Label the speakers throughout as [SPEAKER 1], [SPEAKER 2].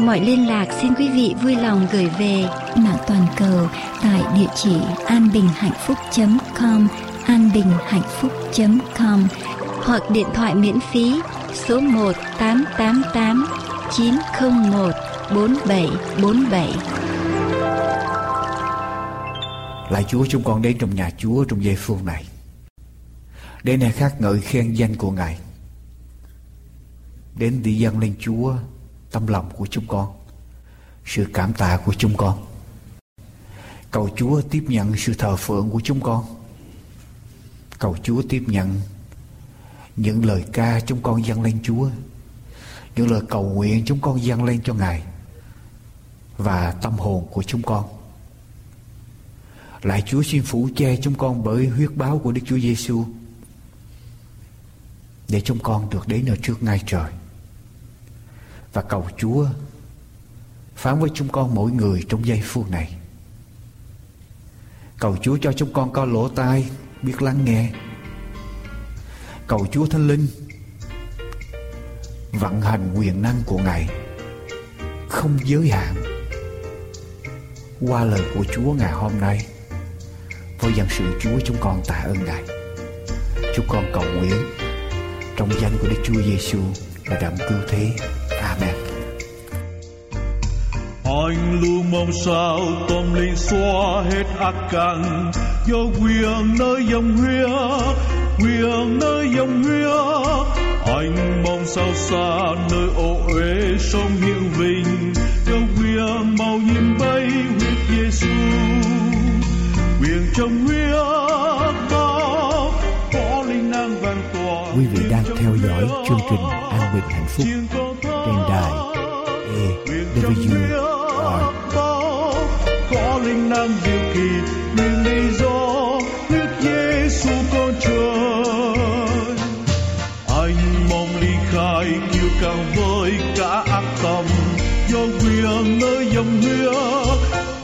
[SPEAKER 1] Mọi liên lạc xin quý vị vui lòng gửi về mạng toàn cầu tại địa chỉ anbinhhạnhphúc.com anbinhhạnhphúc.com hoặc điện thoại miễn phí số 1 888 901 4747.
[SPEAKER 2] Lạy Chúa chúng con đến trong nhà Chúa trong giây phút này Đến này khác ngợi khen danh của Ngài Đến để dâng lên Chúa tâm lòng của chúng con, Sự cảm tạ của chúng con. Cầu Chúa tiếp nhận sự thờ phượng của chúng con. Cầu Chúa tiếp nhận những lời ca chúng con dâng lên Chúa, những lời cầu nguyện chúng con dâng lên cho Ngài và tâm hồn của chúng con. Lại Chúa xin phủ che chúng con bởi huyết báo của Đức Chúa Giêsu để chúng con được đến ở trước ngai trời và cầu Chúa phán với chúng con mỗi người trong giây phút này. Cầu Chúa cho chúng con có lỗ tai biết lắng nghe. Cầu Chúa Thánh Linh vận hành quyền năng của Ngài không giới hạn qua lời của Chúa ngày hôm nay. Với dân sự Chúa chúng con tạ ơn Ngài. Chúng con cầu nguyện trong danh của Đức Chúa Giêsu là đấng cứu thế. Amen.
[SPEAKER 3] Anh luôn mong sao tâm linh xóa hết ác căn. Do quyền nơi dòng huyết quyền nơi dòng huyết anh mong sao xa nơi ô uế sông hiệu vinh cho quyền màu nhiệm bay huyết Giêsu quyền trong huyết đó có linh năng vang tỏa
[SPEAKER 2] quý vị đang theo dõi chương trình an bình hạnh phúc trên đài. AWR
[SPEAKER 3] có linh năng diệu kỳ quyền đầy do huyết Giêsu con trời. Anh mong ly khai kiêu căng với cả ác tâm. Do quyền nơi dòng huyết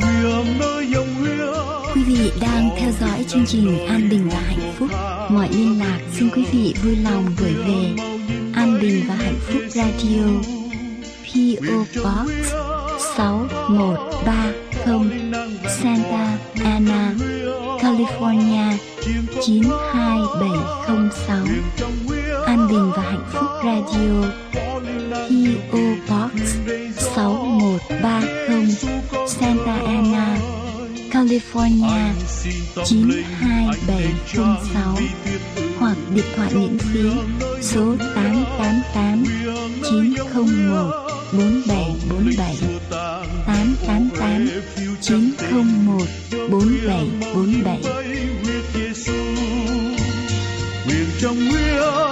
[SPEAKER 3] quyền nơi dòng huyết.
[SPEAKER 1] Quý vị đang theo dõi chương trình An Bình và Hạnh Phúc. Mọi liên lạc xin quý vị vui lòng gửi về Bình và Hạnh Phúc Radio PO Box 6130 Santa Ana, California 92706 An Bình và Hạnh Phúc Radio PO Box 6130 Santa Ana, California 92706 hoặc điện thoại miễn phí, số 888 901 4747 888 901 4747
[SPEAKER 3] quyền trong huyết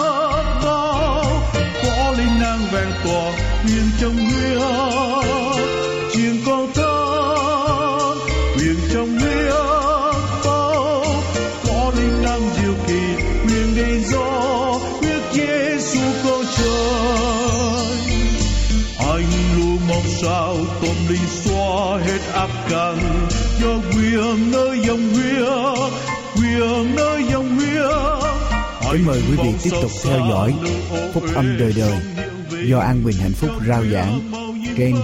[SPEAKER 2] Kính mời quý vị tiếp tục theo dõi Phúc âm đời đời do An Bình Hạnh Phúc rao giảng trên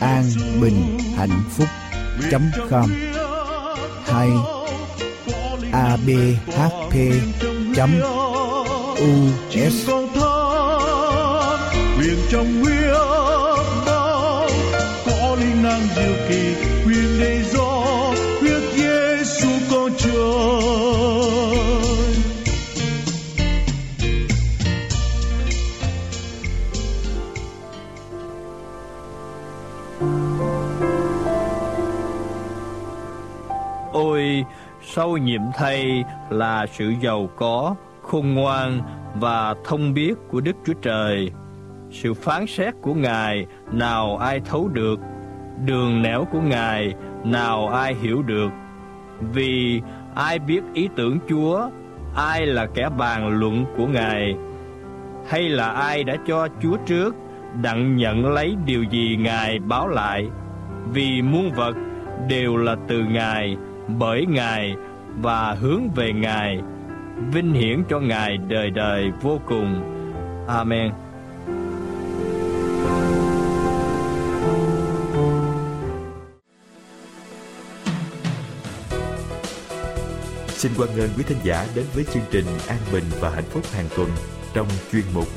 [SPEAKER 2] an bình hạnh phúc com, hay abhp us
[SPEAKER 3] quyền trong huyết bao có linh năng diệu kỳ
[SPEAKER 4] sau nhiệm thay là sự giàu có, khôn ngoan và thông biết của Đức Chúa Trời. sự phán xét của Ngài nào ai thấu được, đường nẻo của Ngài nào ai hiểu được. Vì ai biết ý tưởng Chúa, ai là kẻ bàn luận của Ngài, hay là ai đã cho Chúa trước đặng nhận lấy điều gì Ngài báo lại. Vì muôn vật đều là từ Ngài, bởi Ngài và hướng về Ngài. Vinh hiển cho Ngài đời đời vô cùng. Amen.
[SPEAKER 5] Xin quan nghênh quý thính giả đến với chương trình An Bình và Hạnh Phúc hàng tuần trong chuyên mục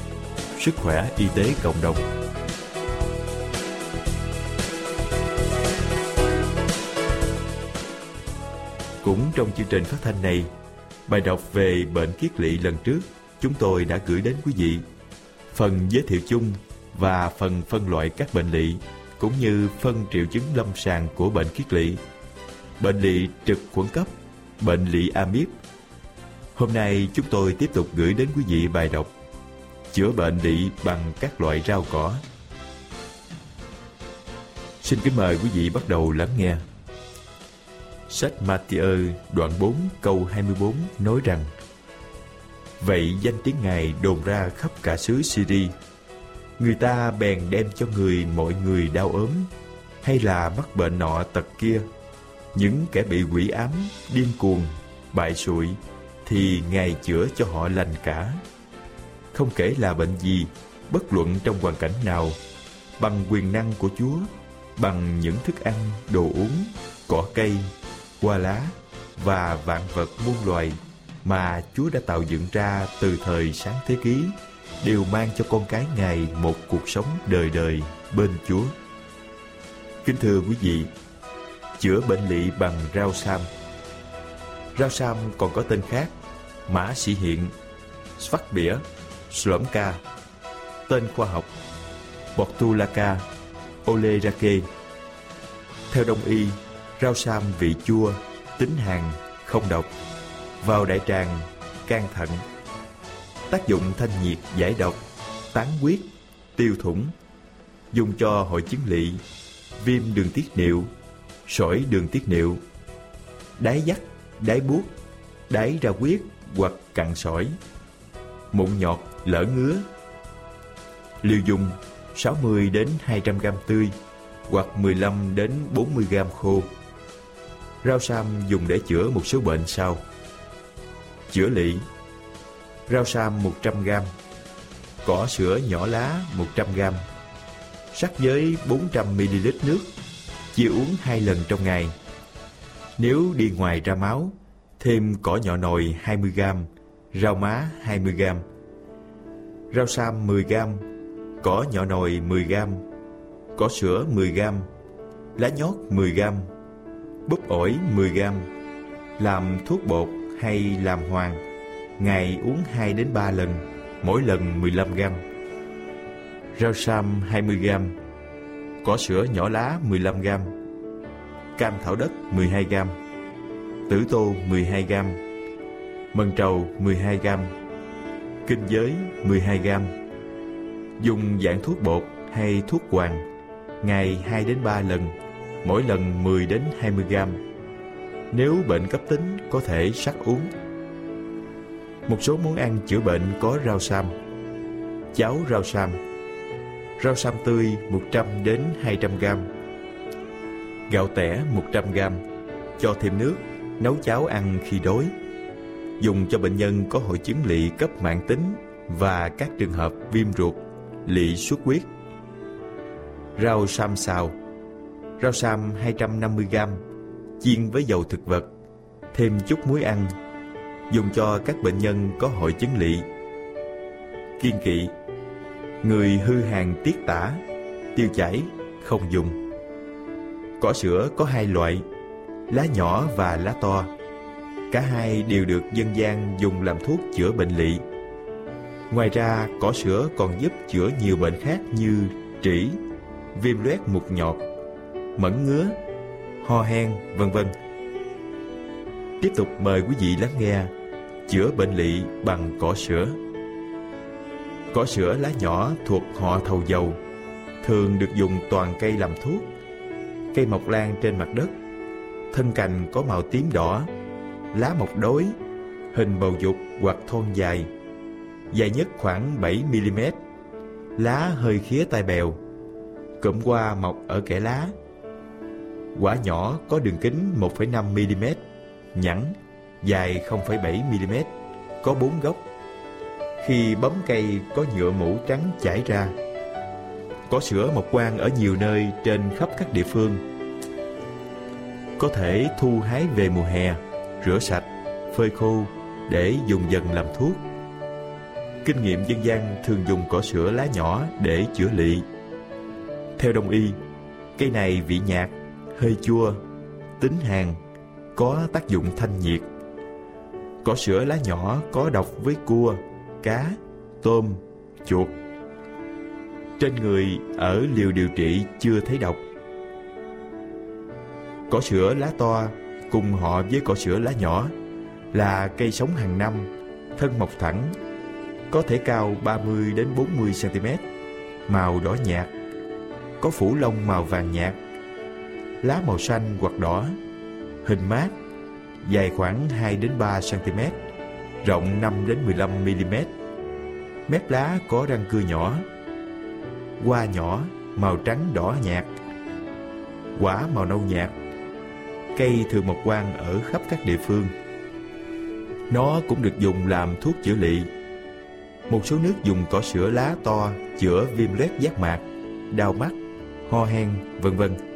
[SPEAKER 5] Sức khỏe y tế cộng đồng. Cũng trong chương trình phát thanh này, bài đọc về bệnh kiết lỵ lần trước chúng tôi đã gửi đến quý vị phần giới thiệu chung và phần phân loại các bệnh lỵ cũng như phân triệu chứng lâm sàng của bệnh kiết lỵ. Bệnh lỵ trực khuẩn cấp bệnh lỵ amip. Hôm nay chúng tôi tiếp tục gửi đến quý vị bài đọc Chữa bệnh lỵ bằng các loại rau cỏ. Xin kính mời quý vị bắt đầu lắng nghe. Sách Matthew đoạn 4 câu 24 nói rằng Vậy danh tiếng Ngài đồn ra khắp cả xứ syri Người ta bèn đem cho người mọi người đau ốm, hay là mắc bệnh nọ tật kia, những kẻ bị quỷ ám, điên cuồng, bại sụi, thì Ngài chữa cho họ lành cả. Không kể là bệnh gì, bất luận trong hoàn cảnh nào, bằng quyền năng của Chúa, bằng những thức ăn, đồ uống, cỏ cây, hoa lá và vạn vật muôn loài mà Chúa đã tạo dựng ra từ thời sáng thế ký đều mang cho con cái Ngài một cuộc sống đời đời bên Chúa. Kính thưa quý vị, chữa bệnh lỵ bằng rau sam. Rau sam còn có tên khác, mã sĩ hiện, Svakbia, Slomka, tên khoa học, botulaca Olerake. Theo đông y, rau sam vị chua, tính hàn, không độc, vào đại tràng, can thận. Tác dụng thanh nhiệt giải độc, tán huyết, tiêu thủng, dùng cho hội chứng lỵ, viêm đường tiết niệu, sỏi đường tiết niệu, đái dắt, đái buốt, đái ra huyết hoặc cặn sỏi, mụn nhọt, lở ngứa. Liều dùng 60 đến 200 g tươi hoặc 15 đến 40 g khô. Rau sam dùng để chữa một số bệnh sau. Chữa lị. Rau sam 100 g Cỏ sữa nhỏ lá 100 g Sắc với 400 ml nước. Chia uống hai lần trong ngày. Nếu đi ngoài ra máu, Thêm cỏ nhỏ nồi 20 g Rau má 20 g Rau sam 10 g Cỏ nhỏ nồi 10 g Cỏ sữa 10 g Lá nhót 10 g Búp ổi 10 g Làm thuốc bột hay làm hoàng, Ngày uống 2 đến 3 lần, Mỗi lần 15 g Rau sam 20 g Cỏ sữa nhỏ lá 15 g Cam thảo đất 12 g Tử tô 12 g Mần trầu 12 g Kinh giới 12 g Dùng dạng thuốc bột hay thuốc hoàng, Ngày 2 đến 3 lần. Mỗi lần 10 đến 20 gram. Nếu bệnh cấp tính có thể sắc uống. Một số món ăn chữa bệnh có rau sam Cháo rau sam Rau sam tươi 100 đến 200 gram, Gạo tẻ 100 gram, Cho thêm nước Nấu cháo ăn khi đói. Dùng cho bệnh nhân có hội chứng lỵ cấp mạng tính Và các trường hợp viêm ruột, lỵ xuất huyết. Rau sam xào. Rau sam 250g Chiên với dầu thực vật Thêm chút muối ăn Dùng cho các bệnh nhân có hội chứng lỵ Kiên kỵ Người hư hàng tiết tả Tiêu chảy không dùng. Cỏ sữa có hai loại Lá nhỏ và lá to. Cả hai đều được dân gian dùng làm thuốc chữa bệnh lỵ Ngoài ra cỏ sữa còn giúp chữa nhiều bệnh khác như trĩ, viêm loét mụt nhọt, mẩn ngứa, ho hen, vân vân. Tiếp tục mời quý vị lắng nghe chữa bệnh lỵ bằng cỏ sữa. Cỏ sữa lá nhỏ thuộc họ thầu dầu, thường được dùng toàn cây làm thuốc. Cây mọc lan trên mặt đất, thân cành có màu tím đỏ, lá mọc đối, hình bầu dục hoặc thon dài, dài nhất khoảng 7 mm, lá hơi khía tai bèo, cụm hoa mọc ở kẽ lá. Quả nhỏ có đường kính 1,5 mm, nhẵn, dài 0,7 mm, có bốn gốc. Khi bấm cây có nhựa mũ trắng chảy ra. Có sữa mọc quang ở nhiều nơi trên khắp các địa phương. Có thể thu hái về mùa hè, rửa sạch, phơi khô để dùng dần làm thuốc. Kinh nghiệm dân gian thường dùng cỏ sữa lá nhỏ để chữa lị. Theo đông y, cây này vị nhạt, hơi chua, tính hàn, có tác dụng thanh nhiệt. Cỏ sữa lá nhỏ có độc với cua, cá, tôm, chuột. Trên người ở liều điều trị chưa thấy độc. Cỏ sữa lá to cùng họ với cỏ sữa lá nhỏ là cây sống hàng năm, thân mọc thẳng, có thể cao 30 đến 40 cm, màu đỏ nhạt, có phủ lông màu vàng nhạt, lá màu xanh hoặc đỏ, hình mát, dài khoảng 2 đến 3 cm, rộng 5 đến 15 mm. Mép lá có răng cưa nhỏ. Hoa nhỏ, màu trắng đỏ nhạt. Quả màu nâu nhạt. Cây thường mọc quang ở khắp các địa phương. Nó cũng được dùng làm thuốc chữa lị. Một số nước dùng cỏ sữa lá to chữa viêm loét giác mạc, đau mắt, ho hen, vân vân.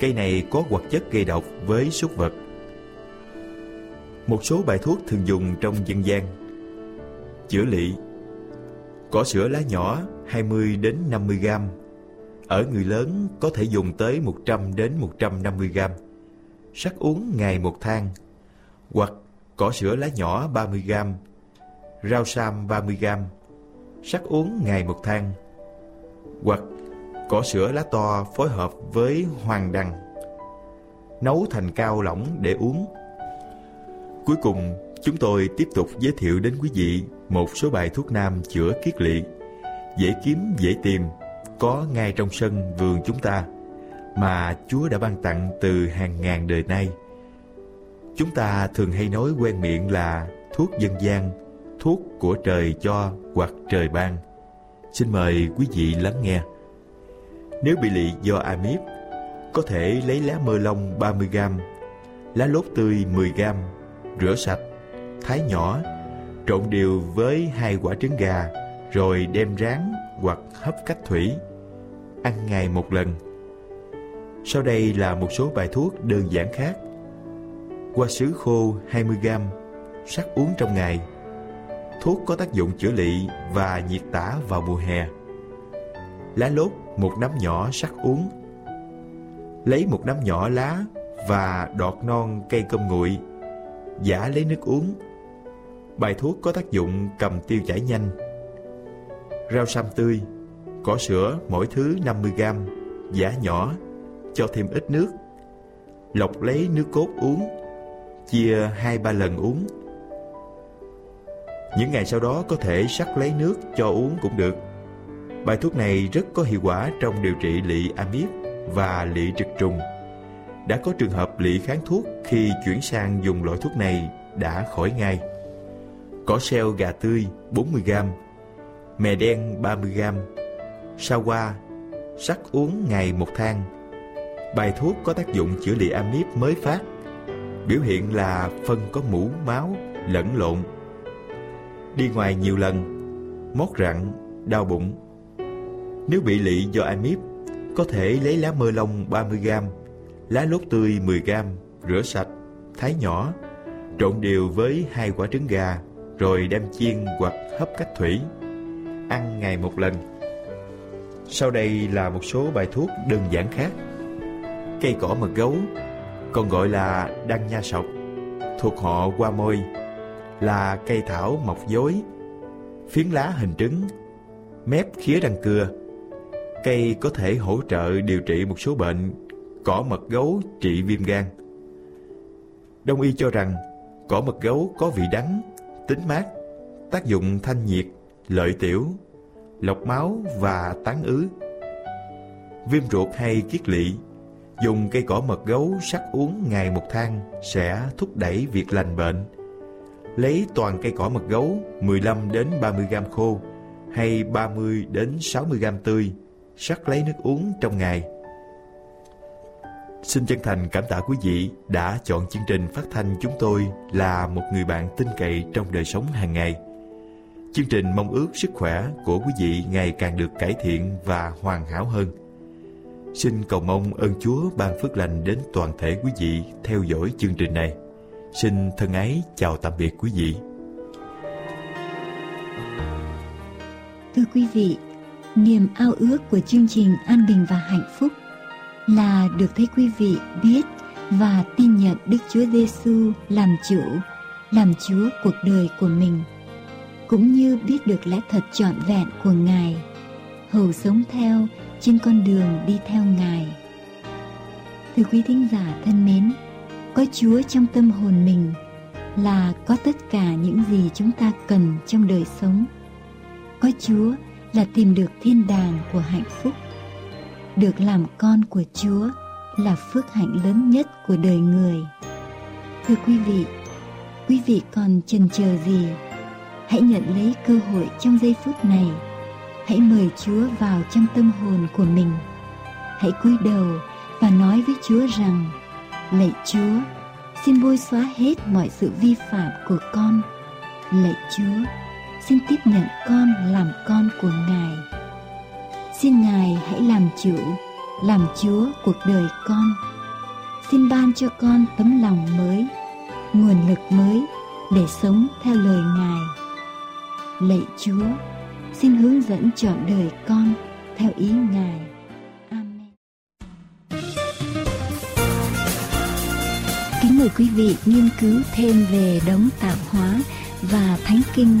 [SPEAKER 5] Cây này có hoạt chất gây độc với súc vật. Một số bài thuốc thường dùng trong dân gian. Chữa lị Cỏ sữa lá nhỏ 20 đến 50 gram. Ở người lớn có thể dùng tới 100 đến 150 gram. Sắc uống ngày một thang. Hoặc cỏ sữa lá nhỏ 30 gram. Rau sam 30 gram. Sắc uống ngày một thang. Hoặc cỏ sữa lá to phối hợp với hoàng đằng. Nấu thành cao lỏng để uống. Cuối cùng, chúng tôi tiếp tục giới thiệu đến quý vị một số bài thuốc nam chữa kiết lỵ, dễ kiếm, dễ tìm, có ngay trong sân vườn chúng ta, mà Chúa đã ban tặng từ hàng ngàn đời nay. Chúng ta thường hay nói quen miệng là thuốc dân gian, thuốc của trời cho hoặc trời ban. Xin mời quý vị lắng nghe. Nếu bị lị do amip, có thể lấy lá mơ lông 30g, lá lốt tươi 10g, rửa sạch, thái nhỏ, trộn đều với hai quả trứng gà, rồi đem rán hoặc hấp cách thủy. Ăn ngày một lần. Sau đây là một số bài thuốc đơn giản khác. Hoa sứ khô 20g, sắc uống trong ngày. Thuốc có tác dụng chữa lị và nhiệt tả vào mùa hè. Lá lốt một nắm nhỏ sắc uống. Lấy một nắm nhỏ lá và đọt non cây cơm nguội giả lấy nước uống. Bài thuốc có tác dụng cầm tiêu chảy nhanh. Rau sam tươi, cỏ sữa mỗi thứ 50g, giả nhỏ, cho thêm ít nước. Lọc lấy nước cốt uống, chia 2-3 lần uống. Những ngày sau đó có thể sắc lấy nước cho uống cũng được. Bài thuốc này rất có hiệu quả trong điều trị lị amip và lị trực trùng đã có trường hợp lị kháng thuốc khi chuyển sang dùng loại thuốc này đã khỏi ngay. Cỏ seo gà tươi 40g, mè đen 30g, sao hoa, sắc uống ngày một thang. Bài thuốc có tác dụng chữa lị amip mới phát. Biểu hiện là phân có mũ máu lẫn lộn. Đi ngoài nhiều lần, mót rặn, đau bụng. Nếu bị lị do amip, có thể lấy lá mơ lông 30g lá lốt tươi 10g, rửa sạch, thái nhỏ, trộn đều với hai quả trứng gà, rồi đem chiên hoặc hấp cách thủy. Ăn ngày một lần. Sau đây là một số bài thuốc đơn giản khác. Cây cỏ mật gấu, còn gọi là đăng nha sọc, thuộc họ qua môi, là cây thảo mọc dối, phiến lá hình trứng, mép khía răng cưa. Cây có thể hỗ trợ điều trị một số bệnh cỏ mật gấu trị viêm gan. Đông y cho rằng cỏ mật gấu có vị đắng, tính mát, tác dụng thanh nhiệt, lợi tiểu, lọc máu và tán ứ. Viêm ruột hay kiết lỵ, dùng cây cỏ mật gấu sắc uống ngày một thang sẽ thúc đẩy việc lành bệnh. Lấy toàn cây cỏ mật gấu 15 đến 30 gram khô hay 30 đến 60 gram tươi, sắc lấy nước uống trong ngày. Xin chân thành cảm tạ quý vị đã chọn chương trình phát thanh chúng tôi là một người bạn tin cậy trong đời sống hàng ngày. Chương trình mong ước sức khỏe của quý vị ngày càng được cải thiện và hoàn hảo hơn. Xin cầu mong ơn Chúa ban phước lành đến toàn thể quý vị theo dõi chương trình này. Xin thân ái chào tạm biệt quý vị.
[SPEAKER 1] Thưa quý vị, niềm ao ước của chương trình An Bình và Hạnh Phúc là được thấy quý vị biết và tin nhận Đức Chúa Giêsu làm chủ, làm Chúa cuộc đời của mình, cũng như biết được lẽ thật trọn vẹn của Ngài, hầu sống theo trên con đường đi theo Ngài. Thưa quý thính giả thân mến, có Chúa trong tâm hồn mình là có tất cả những gì chúng ta cần trong đời sống. Có Chúa là tìm được thiên đàng của hạnh phúc. Được làm con của Chúa là phước hạnh lớn nhất của đời người. Thưa quý vị, quý vị còn chần chờ gì? Hãy nhận lấy cơ hội trong giây phút này. Hãy mời Chúa vào trong tâm hồn của mình. Hãy cúi đầu và nói với Chúa rằng: Lạy Chúa, xin bôi xóa hết mọi sự vi phạm của con. Lạy Chúa, xin tiếp nhận con làm con của Ngài. Xin Ngài hãy làm chủ, làm Chúa cuộc đời con. Xin ban cho con tấm lòng mới, nguồn lực mới để sống theo lời Ngài. Lạy Chúa, xin hướng dẫn chọn đời con theo ý Ngài. Amen. Kính mời quý vị nghiên cứu thêm về đấng tạo hóa và thánh kinh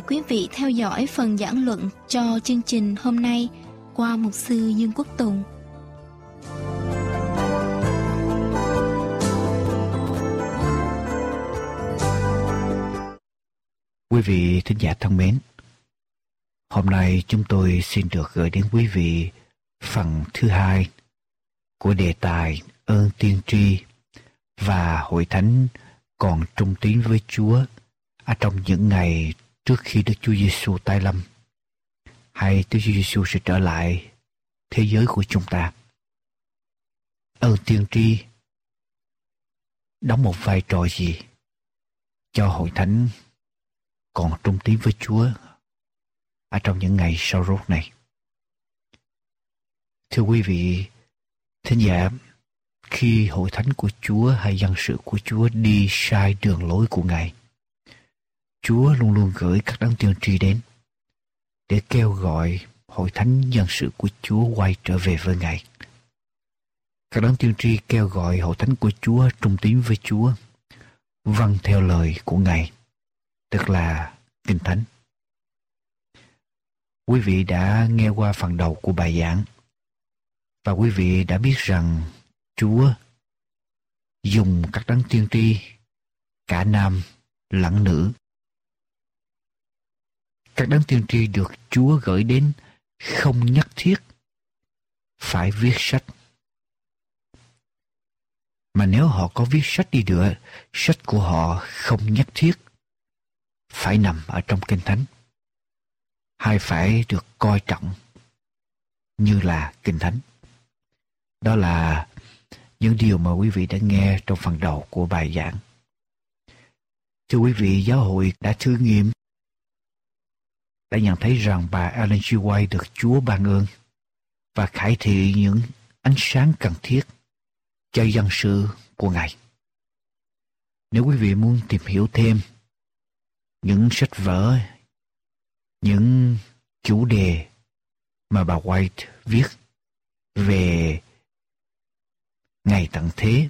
[SPEAKER 6] Mời quý vị theo dõi phần giảng luận cho chương trình hôm nay qua mục sư Dương Quốc Tùng.
[SPEAKER 2] Quý vị thính giả thân mến, hôm nay chúng tôi xin được gửi đến quý vị phần thứ hai của đề tài ơn tiên tri và hội thánh còn trung tín với Chúa ở trong những ngày trước khi Đức Chúa Giêsu tái lâm hay Đức Chúa Giêsu sẽ trở lại thế giới của chúng ta. Ơn tiên tri đóng một vai trò gì cho hội thánh còn trung tín với Chúa ở trong những ngày sau rốt này. Thưa quý vị, thính giả, khi hội thánh của Chúa hay dân sự của Chúa đi sai đường lối của Ngài, Chúa luôn luôn gửi các đấng tiên tri đến để kêu gọi hội thánh dân sự của Chúa quay trở về với Ngài. Các đấng tiên tri kêu gọi hội thánh của Chúa trung tín với Chúa, vâng theo lời của Ngài tức là Kinh Thánh. Quý vị đã nghe qua phần đầu của bài giảng và quý vị đã biết rằng Chúa dùng các đấng tiên tri cả nam lẫn nữ. Các đấng tiên tri được Chúa gửi đến không nhất thiết phải viết sách. Mà nếu họ có viết sách đi nữa, sách của họ không nhất thiết phải nằm ở trong kinh thánh hay phải được coi trọng như là kinh thánh đó là những điều mà quý vị đã nghe trong phần đầu của bài giảng thưa quý vị giáo hội đã thử nghiệm đã nhận thấy rằng bà Ellen G. White được Chúa ban ơn và khải thị những ánh sáng cần thiết cho dân sự của Ngài. Nếu quý vị muốn tìm hiểu thêm những sách vở, những chủ đề mà bà White viết về ngày tận thế,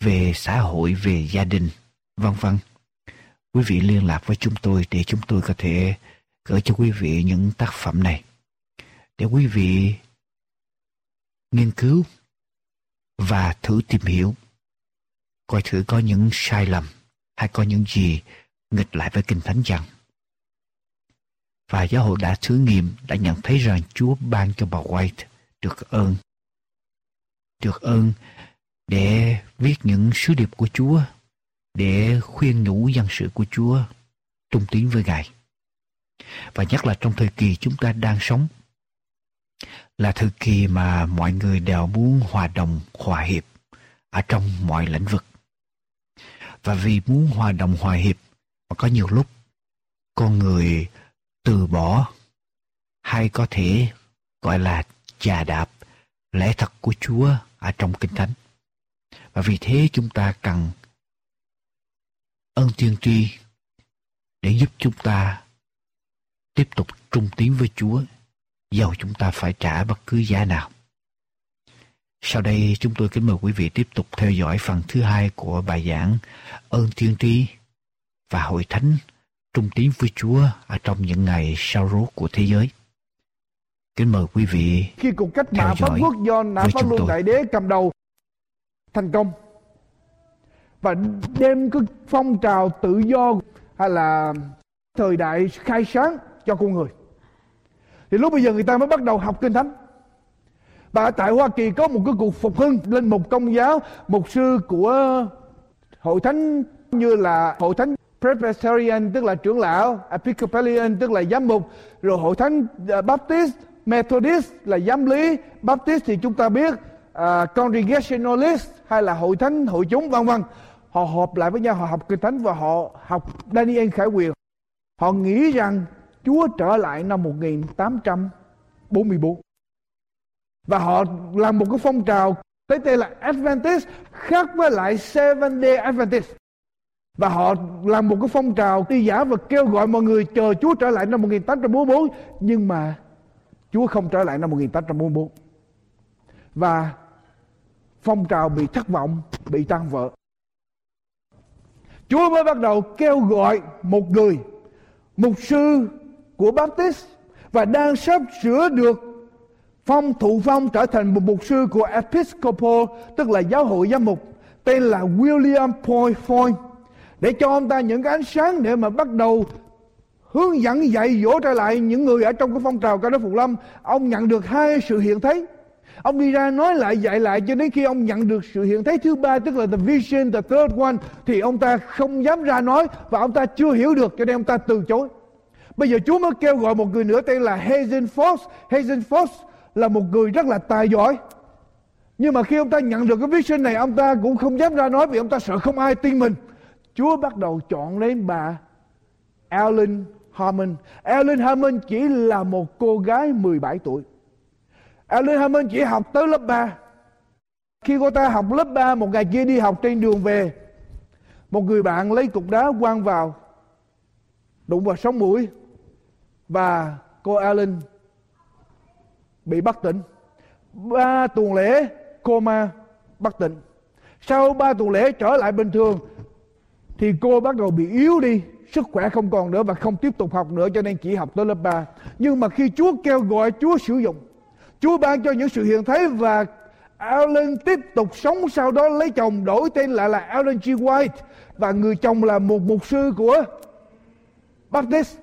[SPEAKER 2] về xã hội, về gia đình, vân vân. Quý vị liên lạc với chúng tôi để chúng tôi có thể gửi cho quý vị những tác phẩm này. Để quý vị nghiên cứu và thử tìm hiểu, coi thử có những sai lầm hay có những gì nghịch lại với kinh thánh rằng và giáo hội đã thử nghiệm, đã nhận thấy rằng Chúa ban cho bà White được ơn được ơn để viết những sứ điệp của Chúa, để khuyên nhủ dân sự của Chúa tung tín với Ngài. Và nhất là trong thời kỳ chúng ta đang sống là thời kỳ mà mọi người đều muốn hòa đồng, hòa hiệp ở trong mọi lĩnh vực. Và vì muốn hòa đồng hòa hiệp mà có nhiều lúc con người từ bỏ hay có thể gọi là chà đạp lẽ thật của Chúa ở trong Kinh Thánh. Và vì thế chúng ta cần ơn tiên tri để giúp chúng ta tiếp tục trung tín với Chúa dầu chúng ta phải trả bất cứ giá nào. Sau đây chúng tôi kính mời quý vị tiếp tục theo dõi phần thứ hai của bài giảng Ơn Thiên Tri và Hội Thánh trung tín với Chúa ở trong những ngày sau rốt của thế giới. Kính mời quý vị
[SPEAKER 7] Khi cuộc cách mạng Pháp quốc do Nã Pháp Luân Đại Đế cầm đầu thành công và đem cái phong trào tự do hay là thời đại khai sáng cho con người. Thì lúc bây giờ người ta mới bắt đầu học kinh thánh. Và tại Hoa Kỳ có một cái cuộc phục hưng lên một công giáo một sư của hội thánh như là hội thánh Presbyterian tức là trưởng lão Episcopalian tức là giám mục rồi hội thánh à, Baptist Methodist là giám lý. Baptist thì chúng ta biết uh, Congregationalist hay là hội thánh hội chúng vân vân. Họ họp lại với nhau họ học kinh thánh và họ học Daniel Khải Quyền. Họ nghĩ rằng Chúa trở lại năm 1844 và họ làm một cái phong trào tới tên là Adventist khác với lại Seven Day Adventist. Và họ làm một cái phong trào đi giả và kêu gọi mọi người chờ Chúa trở lại năm 1844 nhưng mà Chúa không trở lại năm 1844 và phong trào bị thất vọng, bị tan vỡ. Chúa mới bắt đầu kêu gọi một người mục sư của Baptist và đang sắp sửa được phong thụ phong trở thành một mục sư của Episcopal tức là giáo hội giám mục, tên là William Point Foy, để cho ông ta những cái ánh sáng để mà bắt đầu hướng dẫn, dạy dỗ trở lại những người ở trong cái phong trào ca đốc phục lâm. Ông nhận được hai sự hiện thấy. Ông đi ra nói lại, dạy lại cho đến khi ông nhận được sự hiện thấy thứ ba, tức là the vision, the third one, thì ông ta không dám ra nói và ông ta chưa hiểu được, cho nên ông ta từ chối bây giờ Chúa mới kêu gọi một người nữa tên là Hazen Fox Hazen Fox là một người rất là tài giỏi nhưng mà khi ông ta nhận được cái vision này ông ta cũng không dám ra nói vì ông ta sợ không ai tin mình Chúa bắt đầu chọn lấy bà Ellen Harmon. Ellen Harmon chỉ là một cô gái 17 tuổi. Ellen Harmon chỉ học tới lớp 3. Khi cô ta học lớp 3 một ngày kia đi học trên đường về, một người bạn lấy cục đá quăng vào, đụng vào sống mũi và cô Allen bị bất tỉnh. Ba tuần lễ coma bất tỉnh. Sau ba tuần lễ trở lại bình thường, thì cô bắt đầu bị yếu đi, sức khỏe không còn nữa và không tiếp tục học nữa, cho nên chỉ học tới lớp 3 nhưng mà khi Chúa kêu gọi, Chúa sử dụng, Chúa ban cho những sự hiện thấy và Allen tiếp tục sống sau đó lấy chồng đổi tên lại là Allen G. White và người chồng là một mục sư của Baptist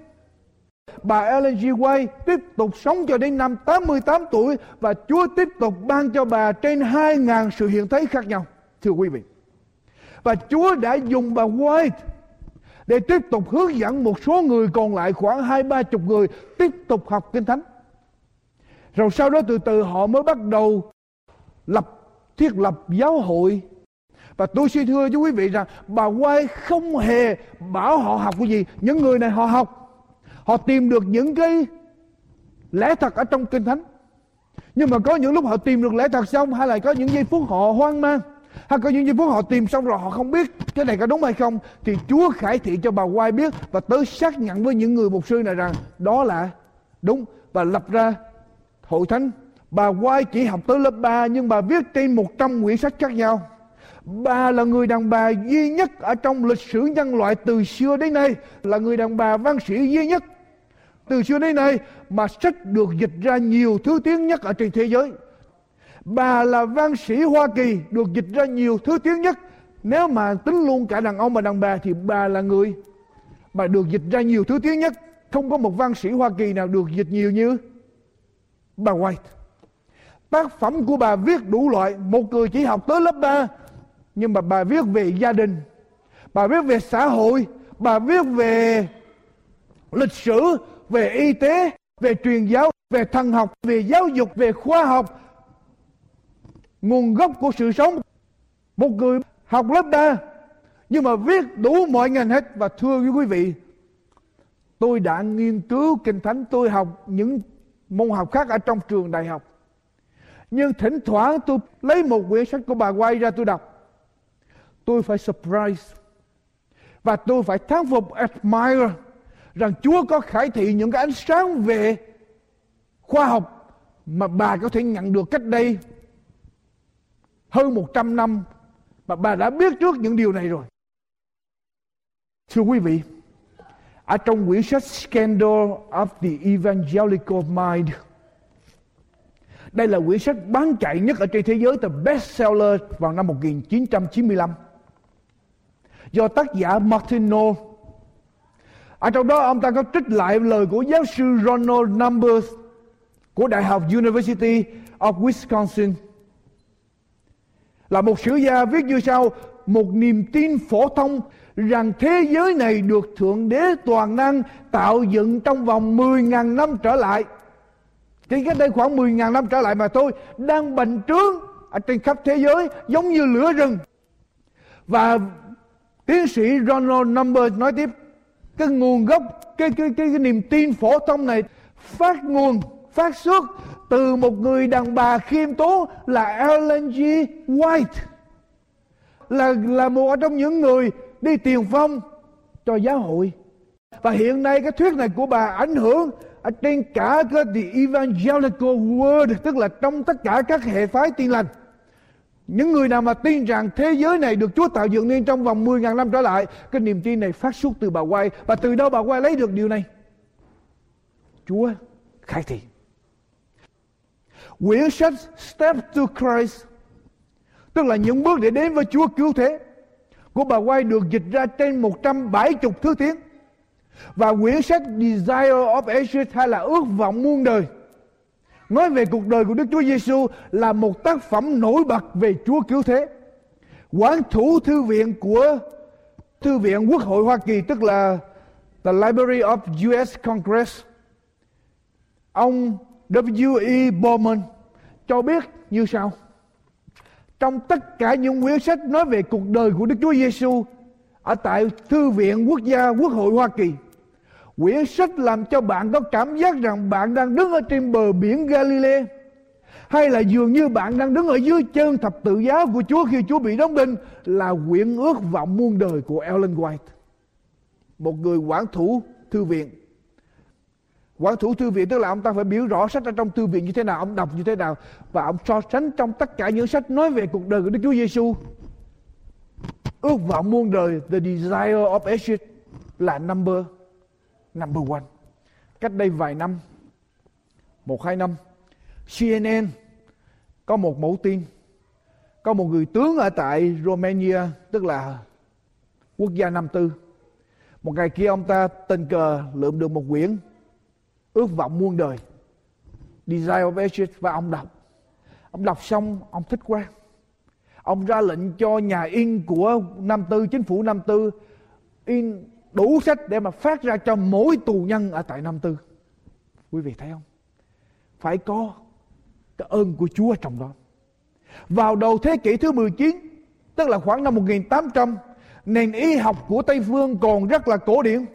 [SPEAKER 7] Bà Ellen G. White tiếp tục sống cho đến năm 88 tuổi và Chúa tiếp tục ban cho bà trên 2.000 sự hiện thấy khác nhau. Thưa quý vị. Và Chúa đã dùng bà White để tiếp tục hướng dẫn một số người còn lại khoảng hai, ba chục người tiếp tục học kinh thánh. Rồi sau đó từ từ họ mới bắt đầu lập, thiết lập giáo hội. Và tôi xin thưa với quý vị rằng bà White không hề bảo họ học cái gì. Những người này họ học. Họ tìm được những cái lẽ thật ở trong kinh thánh. nhưng mà có những lúc họ tìm được lẽ thật xong, hay là có những giây phút họ hoang mang, hay có những giây phút họ tìm xong rồi họ không biết cái này có đúng hay không, thì Chúa khải thị cho bà quai biết và tới xác nhận với những người mục sư này rằng đó là đúng và lập ra hội thánh. Bà quai chỉ học tới lớp 3 nhưng bà viết trên 100 quyển sách khác nhau. Bà là người đàn bà duy nhất ở trong lịch sử nhân loại từ xưa đến nay, là người đàn bà văn sĩ duy nhất từ xưa đến nay mà sách được dịch ra nhiều thứ tiếng nhất ở trên thế giới. Bà là văn sĩ Hoa Kỳ được dịch ra nhiều thứ tiếng nhất. Nếu mà tính luôn cả đàn ông và đàn bà thì bà là người bà được dịch ra nhiều thứ tiếng nhất. Không có một văn sĩ Hoa Kỳ nào được dịch nhiều như bà White. Tác phẩm của bà viết đủ loại, một người chỉ học tới lớp 3 nhưng mà bà viết về gia đình, bà viết về xã hội, bà viết về lịch sử, về y tế, về truyền giáo, về thần học, về giáo dục, về khoa học. Nguồn gốc của sự sống. Một người học lớp 3 nhưng mà viết đủ mọi ngành hết và thưa với quý vị tôi đã nghiên cứu kinh thánh tôi học những môn học khác ở trong trường đại học nhưng thỉnh thoảng tôi lấy một quyển sách của bà quay ra tôi đọc tôi phải surprise và tôi phải thán phục admire rằng Chúa có khải thị những cái ánh sáng về khoa học mà bà có thể nhận được cách đây hơn 100 năm mà bà đã biết trước những điều này rồi. Thưa quý vị, ở trong quyển sách Scandal of the Evangelical Mind, đây là quyển sách bán chạy nhất ở trên thế giới từ bestseller vào năm 1995 do tác giả Martin Noll ở trong đó ông ta có trích lại lời của giáo sư Ronald Numbers của Đại học University of Wisconsin là một sử gia viết như sau, một niềm tin phổ thông rằng thế giới này được Thượng Đế toàn năng tạo dựng trong vòng 10.000 năm trở lại. Chỉ cách đây khoảng 10.000 năm trở lại mà thôi, đang bành trướng ở trên khắp thế giới, giống như lửa rừng. Và tiến sĩ Ronald Numbers nói tiếp cái nguồn gốc cái cái cái, cái niềm tin phổ thông này phát nguồn phát xuất từ một người đàn bà khiêm tốn là Ellen G. White. Là là một trong những người đi tiền phong cho giáo hội. Và hiện nay cái thuyết này của bà ảnh hưởng ở trên cả cái the evangelical world tức là trong tất cả các hệ phái tin lành những người nào mà tin rằng thế giới này được Chúa tạo dựng nên trong vòng 10.000 năm trở lại, cái niềm tin này phát xuất từ bà quay. Và từ đâu bà quay lấy được điều này? Chúa khai thị. Quyển sách Step to Christ, tức là những bước để đến với Chúa cứu thế, của bà quay được dịch ra trên 170 thứ tiếng. Và quyển sách Desire of Ages hay là ước vọng muôn đời nói về cuộc đời của Đức Chúa Giêsu là một tác phẩm nổi bật về Chúa cứu thế. Quán thủ thư viện của Thư viện Quốc hội Hoa Kỳ, tức là The Library of US Congress. Ông W.E. Bowman cho biết như sau. Trong tất cả những quyển sách nói về cuộc đời của Đức Chúa Giêsu ở tại Thư viện Quốc gia Quốc hội Hoa Kỳ Quyển sách làm cho bạn có cảm giác rằng bạn đang đứng ở trên bờ biển Galilee hay là dường như bạn đang đứng ở dưới chân thập tự giá của Chúa khi Chúa bị đóng đinh là quyển ước vọng muôn đời của Ellen White. Một người quản thủ thư viện. Quản thủ thư viện tức là ông ta phải biểu rõ sách ở trong thư viện như thế nào, ông đọc như thế nào và ông so sánh trong tất cả những sách nói về cuộc đời của Đức Chúa Giêsu. Ước vọng muôn đời, the desire of ages là number number one. Cách đây vài năm, một hai năm, CNN có một mẫu tin, có một người tướng ở tại Romania, tức là quốc gia năm tư. Một ngày kia ông ta tình cờ lượm được một quyển ước vọng muôn đời Desire of Ages và ông đọc. Ông đọc xong ông thích quá. Ông ra lệnh cho nhà in của năm tư chính phủ năm tư in đủ sách để mà phát ra cho mỗi tù nhân ở tại Nam Tư. Quý vị thấy không? Phải có cái ơn của Chúa trong đó. Vào đầu thế kỷ thứ 19, tức là khoảng năm 1800, nền y học của Tây Phương còn rất là cổ điển.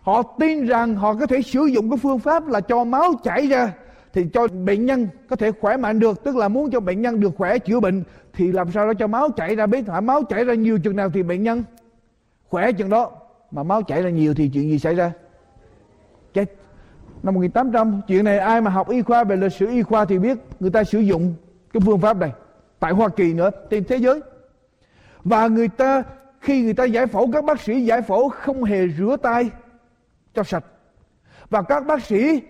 [SPEAKER 7] Họ tin rằng họ có thể sử dụng cái phương pháp là cho máu chảy ra thì cho bệnh nhân có thể khỏe mạnh được tức là muốn cho bệnh nhân được khỏe chữa bệnh thì làm sao đó cho máu chảy ra biết hả máu chảy ra nhiều chừng nào thì bệnh nhân khỏe chừng đó, mà máu chảy ra nhiều thì chuyện gì xảy ra? Chết. Năm 1800 chuyện này ai mà học y khoa về lịch sử y khoa thì biết, người ta sử dụng cái phương pháp này. Tại Hoa Kỳ nữa, trên thế giới. Và người ta, khi người ta giải phẫu, các bác sĩ giải phẫu không hề rửa tay cho sạch. Và các bác sĩ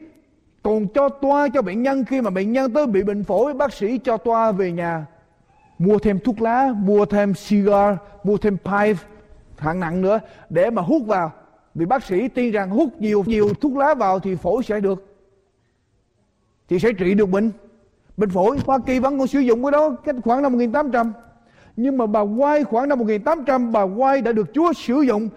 [SPEAKER 7] còn cho toa cho bệnh nhân, khi mà bệnh nhân tới bị bệnh phổi, bác sĩ cho toa về nhà, mua thêm thuốc lá, mua thêm cigar mua thêm pipe hạng nặng nữa. Để mà hút vào, vì bác sĩ tin rằng hút nhiều nhiều thuốc lá vào thì phổi sẽ được. Thì sẽ trị được bệnh. Bệnh phổi, Hoa Kỳ vẫn còn sử dụng cái đó cách khoảng năm 1800 nhưng mà bà White khoảng năm 1800 bà White đã được Chúa sử dụng.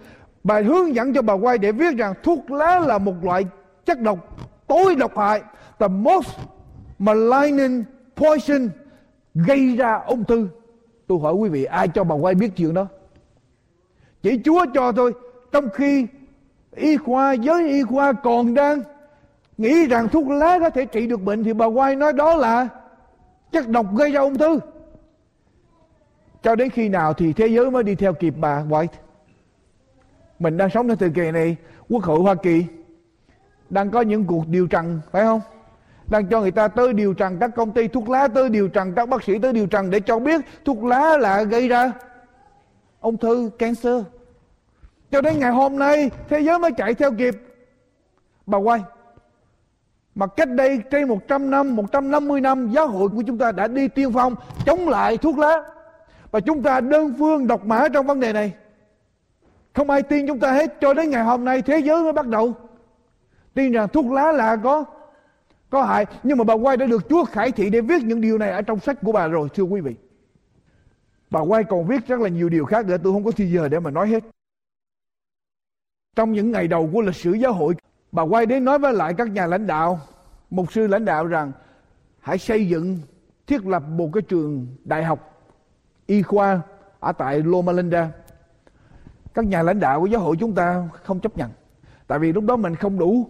[SPEAKER 7] Bà hướng dẫn cho bà White để viết rằng thuốc lá là một loại chất độc tối độc hại. The most malign poison gây ra ung thư. Tôi hỏi quý vị, ai cho bà White biết chuyện đó? Chỉ Chúa cho thôi. Trong khi y khoa, giới y khoa còn đang nghĩ rằng thuốc lá có thể trị được bệnh, thì bà White nói đó là chất độc gây ra ung thư. Cho đến khi nào thì thế giới mới đi theo kịp bà White. Mình đang sống trong thời kỳ này, quốc hội Hoa Kỳ đang có những cuộc điều trần, phải không? Đang cho người ta tới điều trần các công ty thuốc lá, tới điều trần các bác sĩ, tới điều trần để cho biết thuốc lá là gây ra ung thư, cancer. Cho đến ngày hôm nay, thế giới mới chạy theo kịp. Bà quay. Mà cách đây trên 100 năm 150 năm, giáo hội của chúng ta đã đi tiên phong, chống lại thuốc lá. Và chúng ta đơn phương độc mã trong vấn đề này. Không ai tin chúng ta hết. Cho đến ngày hôm nay, thế giới mới bắt đầu. Tin rằng thuốc lá là có có hại. Nhưng mà bà quay đã được Chúa khải thị để viết những điều này ở trong sách của bà rồi, thưa quý vị bà quay còn viết rất là nhiều điều khác nữa, tôi không có thời giờ để mà nói hết. Trong những ngày đầu của lịch sử giáo hội, bà quay đến nói với lại các nhà lãnh đạo, mục sư lãnh đạo rằng, hãy xây dựng, thiết lập một cái trường đại học y khoa ở tại Loma Linda. Các nhà lãnh đạo của giáo hội chúng ta không chấp nhận, tại vì lúc đó mình không đủ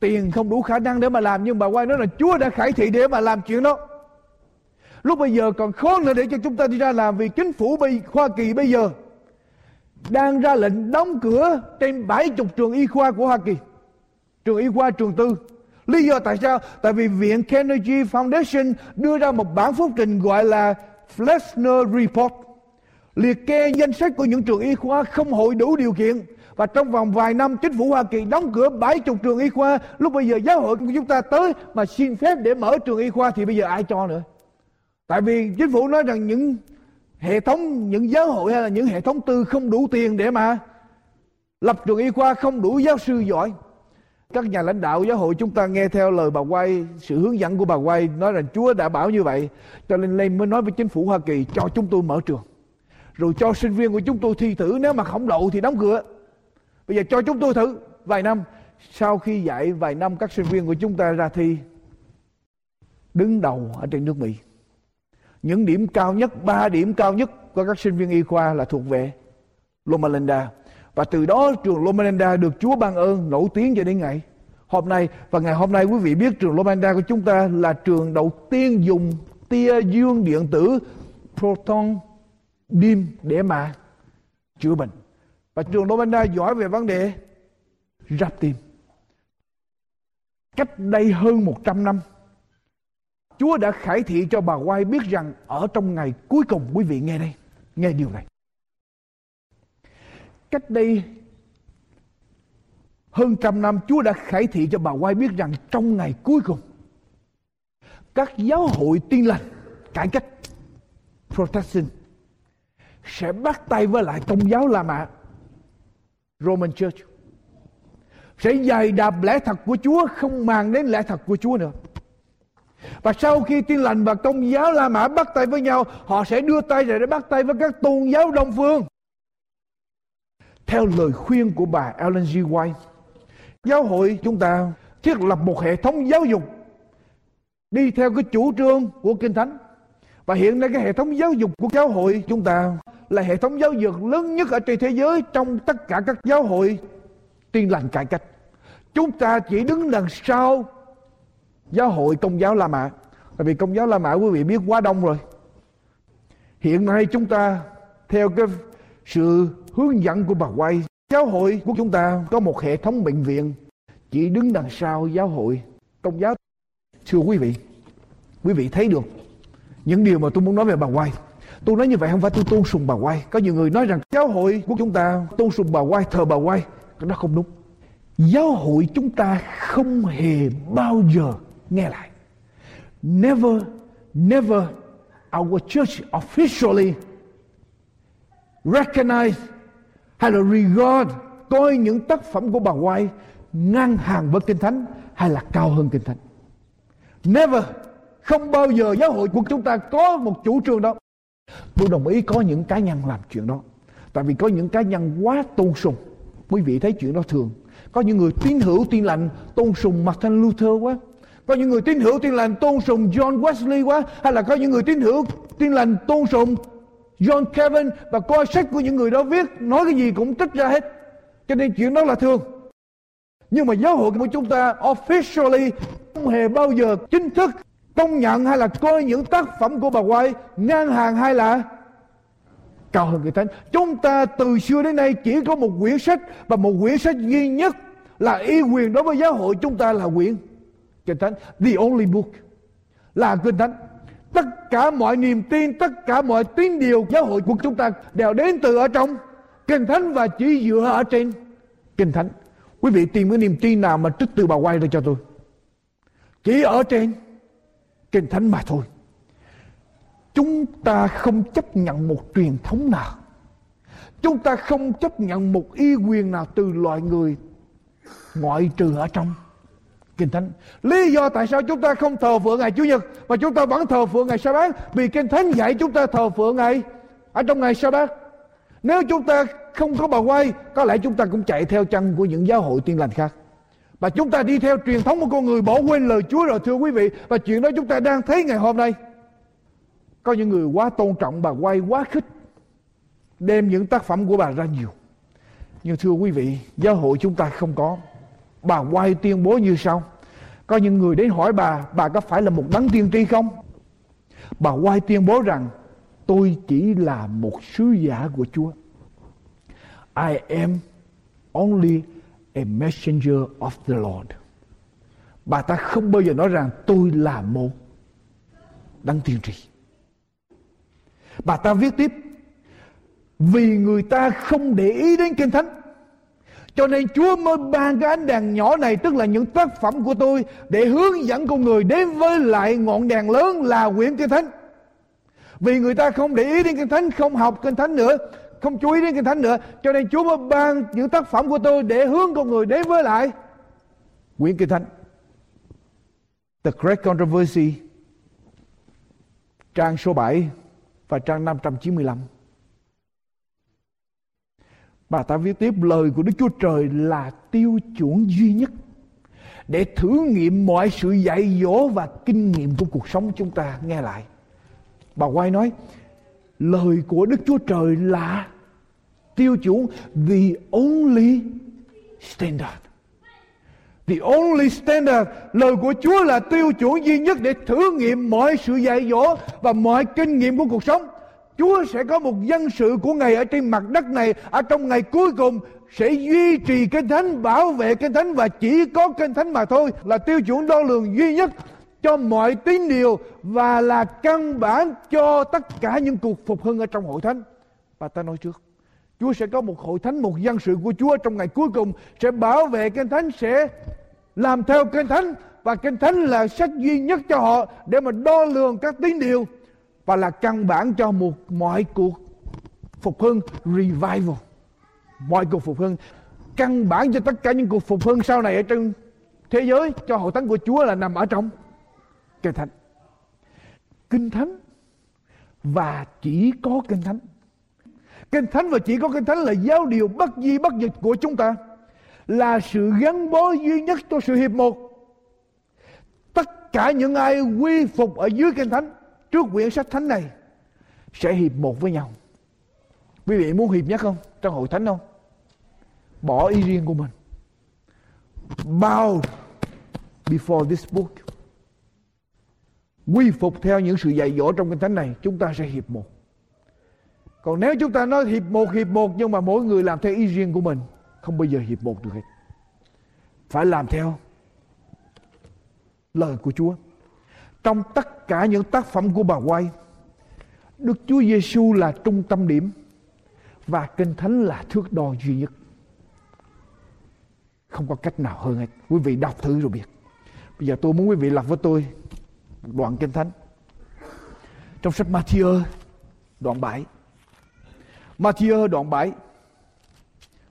[SPEAKER 7] tiền, không đủ khả năng để mà làm, nhưng bà quay nói là Chúa đã khải thị để mà làm chuyện đó lúc bây giờ còn khó nữa để cho chúng ta đi ra làm vì chính phủ bây, Hoa Kỳ bây giờ đang ra lệnh đóng cửa trên 70 trường y khoa của Hoa Kỳ. Trường y khoa trường tư. Lý do tại sao? Tại vì viện Carnegie Foundation đưa ra một bản phúc trình gọi là Flesner Report. Liệt kê danh sách của những trường y khoa không hội đủ điều kiện. Và trong vòng vài năm, chính phủ Hoa Kỳ đóng cửa 70 trường y khoa. Lúc bây giờ giáo hội của chúng ta tới mà xin phép để mở trường y khoa thì bây giờ ai cho nữa? Tại vì chính phủ nói rằng những hệ thống, những giáo hội hay là những hệ thống tư không đủ tiền để mà lập trường y khoa không đủ giáo sư giỏi. Các nhà lãnh đạo giáo hội chúng ta nghe theo lời bà quay sự hướng dẫn của bà quay nói rằng Chúa đã bảo như vậy. Cho nên lên mới nói với chính phủ Hoa Kỳ, cho chúng tôi mở trường. Rồi cho sinh viên của chúng tôi thi thử, nếu mà không đậu thì đóng cửa. Bây giờ cho chúng tôi thử vài năm. Sau khi dạy vài năm, các sinh viên của chúng ta ra thi, đứng đầu ở trên nước Mỹ những điểm cao nhất, ba điểm cao nhất của các sinh viên y khoa là thuộc về Loma Linda và từ đó, trường Loma Linda được Chúa ban ơn, nổi tiếng cho đến ngày hôm nay. Và ngày hôm nay, quý vị biết trường Loma Linda của chúng ta là trường đầu tiên dùng tia dương điện tử, proton beam để mà chữa bệnh. Và trường Loma Linda giỏi về vấn đề ráp tim cách đây hơn 100 năm Chúa đã khải thị cho bà quay biết rằng ở trong ngày cuối cùng quý vị nghe đây, nghe điều này. Cách đây hơn trăm năm Chúa đã khải thị cho bà quay biết rằng trong ngày cuối cùng các giáo hội tiên lành cải cách Protestant sẽ bắt tay với lại công giáo La Mã Roman Church sẽ dày đạp lẽ thật của Chúa không màng đến lẽ thật của Chúa nữa và sau khi tin lành và công giáo La Mã bắt tay với nhau, họ sẽ đưa tay ra để bắt tay với các tôn giáo Đông phương. Theo lời khuyên của bà Ellen G. White, giáo hội chúng ta thiết lập một hệ thống giáo dục đi theo cái chủ trương của Kinh Thánh. Và hiện nay cái hệ thống giáo dục của giáo hội chúng ta là hệ thống giáo dục lớn nhất ở trên thế giới trong tất cả các giáo hội tiên lành cải cách. Chúng ta chỉ đứng đằng sau giáo hội công giáo La Mã. Tại vì công giáo La Mã quý vị biết quá đông rồi. Hiện nay chúng ta theo cái sự hướng dẫn của bà Quay, giáo hội của chúng ta có một hệ thống bệnh viện chỉ đứng đằng sau giáo hội công giáo. Thưa quý vị, quý vị thấy được những điều mà tôi muốn nói về bà Quay. Tôi nói như vậy không phải tôi tôn sùng bà Quay. Có nhiều người nói rằng giáo hội của chúng ta tôn sùng bà Quay, thờ bà Quay. nó đó không đúng. Giáo hội chúng ta không hề bao giờ nghe lại. Never, never our church officially recognize hay là regard coi những tác phẩm của bà White ngang hàng với Kinh Thánh hay là cao hơn Kinh Thánh. Never, không bao giờ giáo hội của chúng ta có một chủ trương đó. Tôi đồng ý có những cá nhân làm chuyện đó. Tại vì có những cá nhân quá tôn sùng. Quý vị thấy chuyện đó thường. Có những người tín hữu tin lành tôn sùng Martin Luther quá. Có những người tín hữu tin lành tôn sùng John Wesley quá. Hay là có những người tín hữu tin lành tôn sùng John Kevin và coi sách của những người đó viết, nói cái gì cũng trích ra hết. Cho nên chuyện đó là thường. Nhưng mà giáo hội của chúng ta officially không hề bao giờ chính thức công nhận hay là coi những tác phẩm của bà White ngang hàng hay là cao hơn người thánh. Chúng ta từ xưa đến nay chỉ có một quyển sách, và một quyển sách duy nhất là y quyền đối với giáo hội chúng ta là quyển Kinh Thánh. The only book là Kinh Thánh. Tất cả mọi niềm tin, tất cả mọi tín điều giáo hội của chúng ta đều đến từ ở trong Kinh Thánh và chỉ dựa ở trên Kinh Thánh. Quý vị tìm cái niềm tin nào mà trích từ bà quay ra cho tôi. Chỉ ở trên Kinh Thánh mà thôi. Chúng ta không chấp nhận một truyền thống nào. Chúng ta không chấp nhận một y quyền nào từ loài người ngoại trừ ở trong Kinh Thánh. Lý do tại sao chúng ta không thờ phượng ngày Chủ nhật mà chúng ta vẫn thờ phượng ngày sa bát vì Kinh Thánh dạy chúng ta thờ phượng ngày ở trong ngày sa bát. Nếu chúng ta không có bà quay, có lẽ chúng ta cũng chạy theo chân của những giáo hội tiên lành khác. Và chúng ta đi theo truyền thống của con người bỏ quên lời Chúa rồi thưa quý vị. Và chuyện đó chúng ta đang thấy ngày hôm nay. Có những người quá tôn trọng bà quay, quá khích. Đem những tác phẩm của bà ra nhiều. Nhưng thưa quý vị, giáo hội chúng ta không có. Bà quay tuyên bố như sau. Có những người đến hỏi bà, bà có phải là một đấng tiên tri không? Bà quay tuyên bố rằng, tôi chỉ là một sứ giả của Chúa. I am only a messenger of the Lord. Bà ta không bao giờ nói rằng tôi là một đấng tiên tri. Bà ta viết tiếp vì người ta không để ý đến kinh thánh cho nên Chúa mới ban cái ánh đèn nhỏ này, Tức là những tác phẩm của tôi, Để hướng dẫn con người đến với lại ngọn đèn lớn là quyển Kinh Thánh. Vì người ta không để ý đến Kinh Thánh, Không học Kinh Thánh nữa, Không chú ý đến Kinh Thánh nữa, Cho nên Chúa mới ban những tác phẩm của tôi Để hướng con người đến với lại quyển Kinh Thánh. The Great Controversy, Trang số 7 Và trang 595 Bà ta viết tiếp, lời của Đức Chúa Trời là tiêu chuẩn duy nhất để thử nghiệm mọi sự dạy dỗ và kinh nghiệm của cuộc sống chúng ta nghe lại. Bà quay nói, lời của Đức Chúa Trời là tiêu chuẩn, the only standard. The only standard Lời của Chúa là tiêu chuẩn duy nhất Để thử nghiệm mọi sự dạy dỗ Và mọi kinh nghiệm của cuộc sống Chúa sẽ có một dân sự của Ngài ở trên mặt đất này ở trong ngày cuối cùng sẽ duy trì kinh thánh, bảo vệ kinh thánh và chỉ có kinh thánh mà thôi là tiêu chuẩn đo lường duy nhất cho mọi tín điều và là căn bản cho tất cả những cuộc phục hưng ở trong hội thánh. Và ta nói trước, Chúa sẽ có một hội thánh, một dân sự của Chúa trong ngày cuối cùng sẽ bảo vệ kinh thánh, sẽ làm theo kinh thánh và kinh thánh là sách duy nhất cho họ để mà đo lường các tín điều và là căn bản cho một mọi cuộc phục hưng, revival. Mọi cuộc phục hưng. Căn bản cho tất cả những cuộc phục hưng sau này ở trên thế giới, cho hội thánh của Chúa là nằm ở trong kinh thánh. Kinh thánh và chỉ có kinh thánh. Kinh thánh và chỉ có kinh thánh là giáo điều bất di bất dịch của chúng ta, là sự gắn bó duy nhất cho sự hiệp một. Tất cả những ai quy phục ở dưới kinh thánh trước quyển sách thánh này, sẽ hiệp một với nhau. Quý vị muốn hiệp nhất không? Trong hội thánh không? Bỏ ý riêng của mình. Bow before this book. Quy phục theo những sự dạy dỗ trong kinh thánh này, chúng ta sẽ hiệp một. Còn nếu chúng ta nói hiệp một hiệp một, nhưng mà mỗi người làm theo ý riêng của mình, không bao giờ hiệp một được hết. Phải làm theo lời của Chúa trong tất cả những tác phẩm của bà quay Đức Chúa Giêsu là trung tâm điểm và kinh thánh là thước đo duy nhất. Không có cách nào hơn hết. Quý vị đọc thử rồi biết. Bây giờ tôi muốn quý vị lập với tôi đoạn kinh thánh. Trong sách Matthew, đoạn 7 Matthew, đoạn 7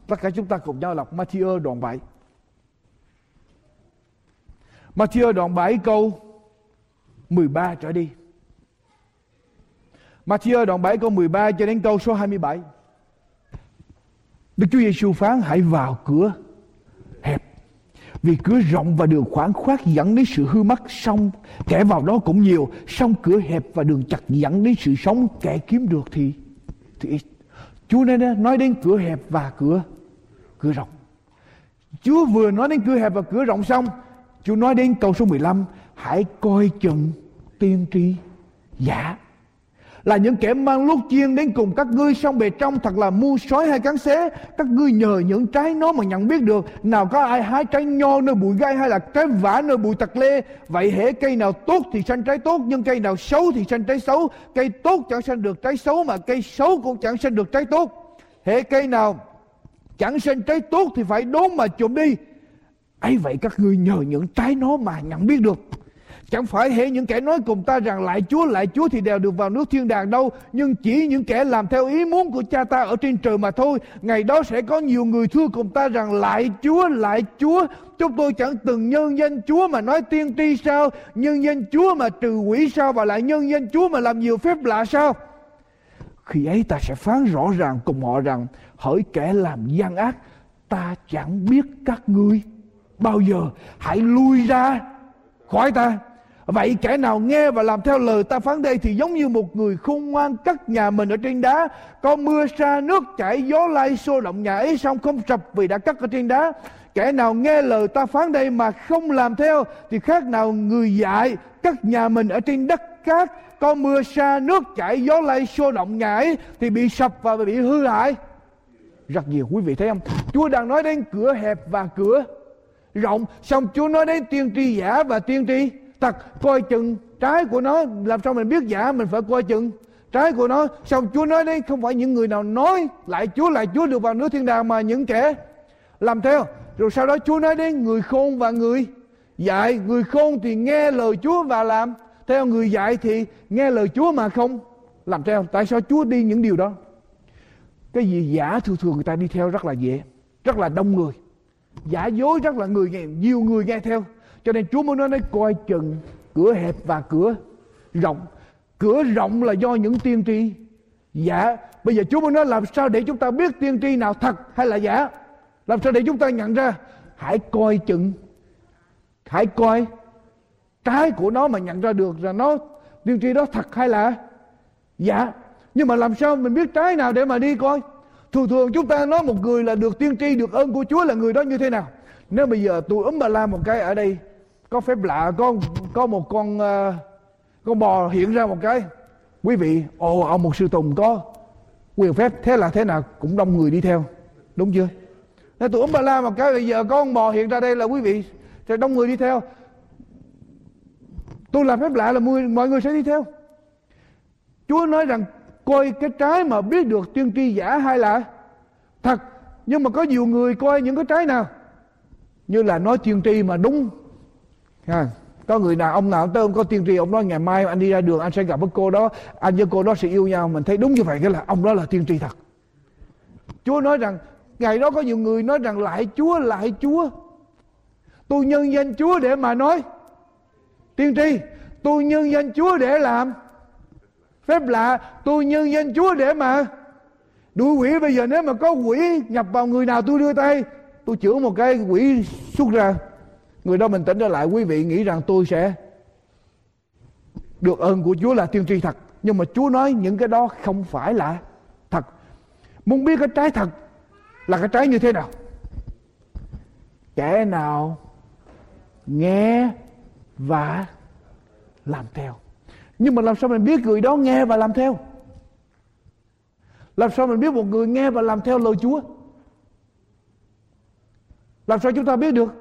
[SPEAKER 7] tất cả chúng ta cùng nhau đọc Matthew, đoạn 7 Matthew, đoạn 7 câu 13 trở đi. Matthew đoạn 7 câu 13 cho đến câu số 27 Đức Chúa Giêsu phán, hãy vào cửa hẹp, vì cửa rộng và đường khoảng khoát dẫn đến sự hư mất xong kẻ vào đó cũng nhiều xong cửa hẹp và đường chặt dẫn đến sự sống, kẻ kiếm được thì thì ít. Chúa nên nói đến cửa hẹp và cửa cửa rộng. Chúa vừa nói đến cửa hẹp và cửa rộng xong, Chúa nói đến câu số 15 hãy coi chừng tiên tri? Giả là những kẻ mang lốt chiên đến cùng các ngươi xong bề trong thật là mua sói hay cắn xé. Các ngươi nhờ những trái nó mà nhận biết được, nào có ai hái trái nho nơi bụi gai hay là trái vả nơi bụi tặc lê. Vậy hễ cây nào tốt thì sanh trái tốt, nhưng cây nào xấu thì sanh trái xấu. Cây tốt chẳng sanh được trái xấu, mà cây xấu cũng chẳng sanh được trái tốt. Hễ cây nào chẳng sanh trái tốt thì phải đốn mà trộm đi. Ấy vậy các ngươi nhờ những trái nó mà nhận biết được. Chẳng phải hễ những kẻ nói cùng ta rằng lại Chúa, lại Chúa thì đều được vào nước thiên đàng đâu. Nhưng chỉ những kẻ làm theo ý muốn của cha ta ở trên trời mà thôi. Ngày đó sẽ có nhiều người thưa cùng ta rằng lại Chúa, lại Chúa. Chúng tôi chẳng từng nhân danh Chúa mà nói tiên tri sao? Nhân danh Chúa mà trừ quỷ sao? Và lại nhân danh Chúa mà làm nhiều phép lạ sao? Khi ấy ta sẽ phán rõ ràng cùng họ rằng hỡi kẻ làm gian ác ta chẳng biết các ngươi bao giờ hãy lui ra khỏi ta Vậy kẻ nào nghe và làm theo lời ta phán đây thì giống như một người khôn ngoan cất nhà mình ở trên đá. Có mưa sa nước chảy, gió lay xô động nhà ấy xong không sập vì đã cất ở trên đá. Kẻ nào nghe lời ta phán đây mà không làm theo thì khác nào người dại cất nhà mình ở trên đất cát. Có mưa sa nước chảy, gió lay xô động nhà ấy thì bị sập và bị hư hại. Rất nhiều quý vị thấy không? Chúa đang nói đến cửa hẹp và cửa rộng. Xong Chúa nói đến tiên tri giả và tiên tri thật, coi chừng trái của nó làm sao mình biết giả, mình phải coi chừng. Trái của nó xong Chúa nói đấy? Không phải những người nào nói, lại Chúa lại Chúa được vào nước thiên đàng mà những kẻ làm theo. Rồi sau đó Chúa nói đến người khôn và người dạy người khôn thì nghe lời Chúa và làm. Theo người dạy thì nghe lời Chúa mà không làm theo. Tại sao Chúa đi những điều đó? Cái gì giả thường thường người ta đi theo rất là dễ, rất là đông người. Giả dối rất là người nghe, nhiều người nghe theo cho nên Chúa muốn nói nói coi chừng cửa hẹp và cửa rộng. Cửa rộng là do những tiên tri giả. Bây giờ Chúa muốn nói làm sao để chúng ta biết tiên tri nào thật hay là giả. Làm sao để chúng ta nhận ra. Hãy coi chừng. Hãy coi trái của nó mà nhận ra được là nó tiên tri đó thật hay là giả. Nhưng mà làm sao mình biết trái nào để mà đi coi. Thường thường chúng ta nói một người là được tiên tri, được ơn của Chúa là người đó như thế nào. Nếu bây giờ tôi ấm bà la một cái ở đây có phép lạ có có một con uh, con bò hiện ra một cái. Quý vị ồ ông một sư tùng có quyền phép thế là thế nào cũng đông người đi theo. Đúng chưa? Nên tôi ấm ba la một cái bây giờ có con bò hiện ra đây là quý vị sẽ đông người đi theo. Tôi làm phép lạ là mọi người sẽ đi theo. Chúa nói rằng coi cái trái mà biết được tiên tri giả hay là thật nhưng mà có nhiều người coi những cái trái nào? Như là nói tiên tri mà đúng ha. có người nào, ông nào tới, ông có tiên tri, ông nói ngày mai anh đi ra đường, anh sẽ gặp với cô đó, anh với cô đó sẽ yêu nhau. Mình thấy đúng như vậy cái là ông đó là tiên tri thật. Chúa nói rằng, ngày đó có nhiều người nói rằng lại Chúa lại Chúa. Tôi nhân danh Chúa để mà nói. Tiên tri, tôi nhân danh Chúa để làm. Phép lạ, tôi nhân danh Chúa để mà đuổi quỷ. Bây giờ nếu mà có quỷ nhập vào người nào, tôi đưa tay. Tôi chữa một cái quỷ xuất ra. Người đó bình tĩnh trở lại, quý vị nghĩ rằng tôi sẽ được ơn của Chúa là tiên tri thật. Nhưng mà Chúa nói những cái đó không phải là thật. Muốn biết cái trái thật là cái trái như thế nào? Kẻ nào nghe và làm theo nhưng mà làm sao mình biết người đó nghe và làm theo làm sao mình biết một người nghe và làm theo lời Chúa làm sao chúng ta biết được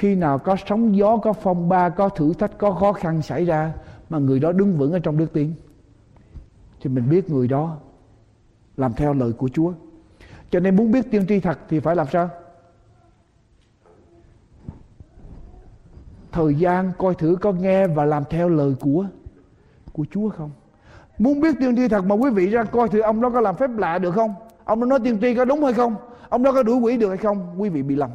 [SPEAKER 7] khi nào có sóng gió, có phong ba, có thử thách, có khó khăn xảy ra, mà người đó đứng vững ở trong đức tin, thì mình biết người đó làm theo lời của Chúa. Cho nên muốn biết tiên tri thật thì phải làm sao? Thời gian coi thử có nghe và làm theo lời của của Chúa không? Muốn biết tiên tri thật mà quý vị ra coi thử ông đó có làm phép lạ được không? Ông đó nói tiên tri có đúng hay không? Ông đó có đuổi quỷ được hay không? Quý vị bị lầm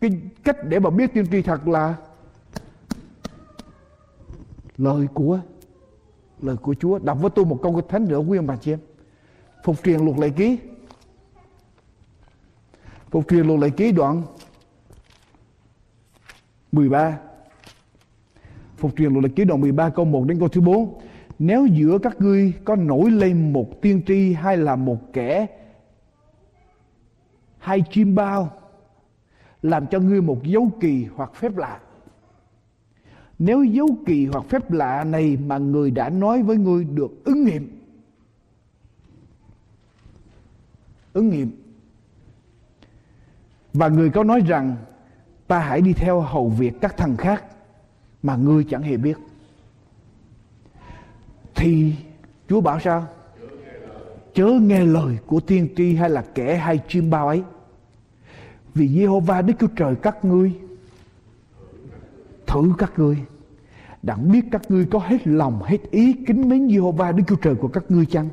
[SPEAKER 7] cái cách để mà biết tiên tri thật là lời của lời của Chúa. Đọc với tôi một câu kinh thánh nữa quý ông bà chị em. Phục truyền luật lệ ký. Phục truyền luật lệ ký đoạn 13 Phục truyền luật lệ ký đoạn 13 câu 1 đến câu thứ 4 Nếu giữa các ngươi có nổi lên một tiên tri hay là một kẻ hay chim bao làm cho ngươi một dấu kỳ hoặc phép lạ. Nếu dấu kỳ hoặc phép lạ này mà người đã nói với ngươi được ứng nghiệm. Ứng nghiệm. Và người có nói rằng, ta hãy đi theo hầu việc các thằng khác mà ngươi chẳng hề biết. Thì Chúa bảo sao? Chớ nghe lời của tiên tri hay là kẻ hay chim bao ấy vì Giê-hô-va Đức Chúa Trời các ngươi thử các ngươi đặng biết các ngươi có hết lòng hết ý kính mến Giê-hô-va Đức Chúa Trời của các ngươi chăng?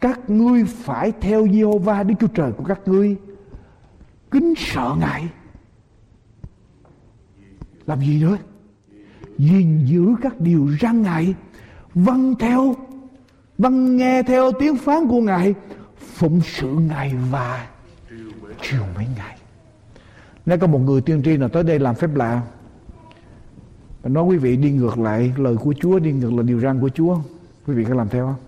[SPEAKER 7] Các ngươi phải theo Giê-hô-va Đức Chúa Trời của các ngươi kính sợ Ngài. Làm gì nữa? gìn giữ các điều răn Ngài, vâng theo, vâng nghe theo tiếng phán của Ngài, phụng sự Ngài và chiều mấy ngày. Nếu có một người tiên tri nào tới đây làm phép lạ, và nói quý vị đi ngược lại lời của Chúa, đi ngược lại điều răn của Chúa, quý vị có làm theo không?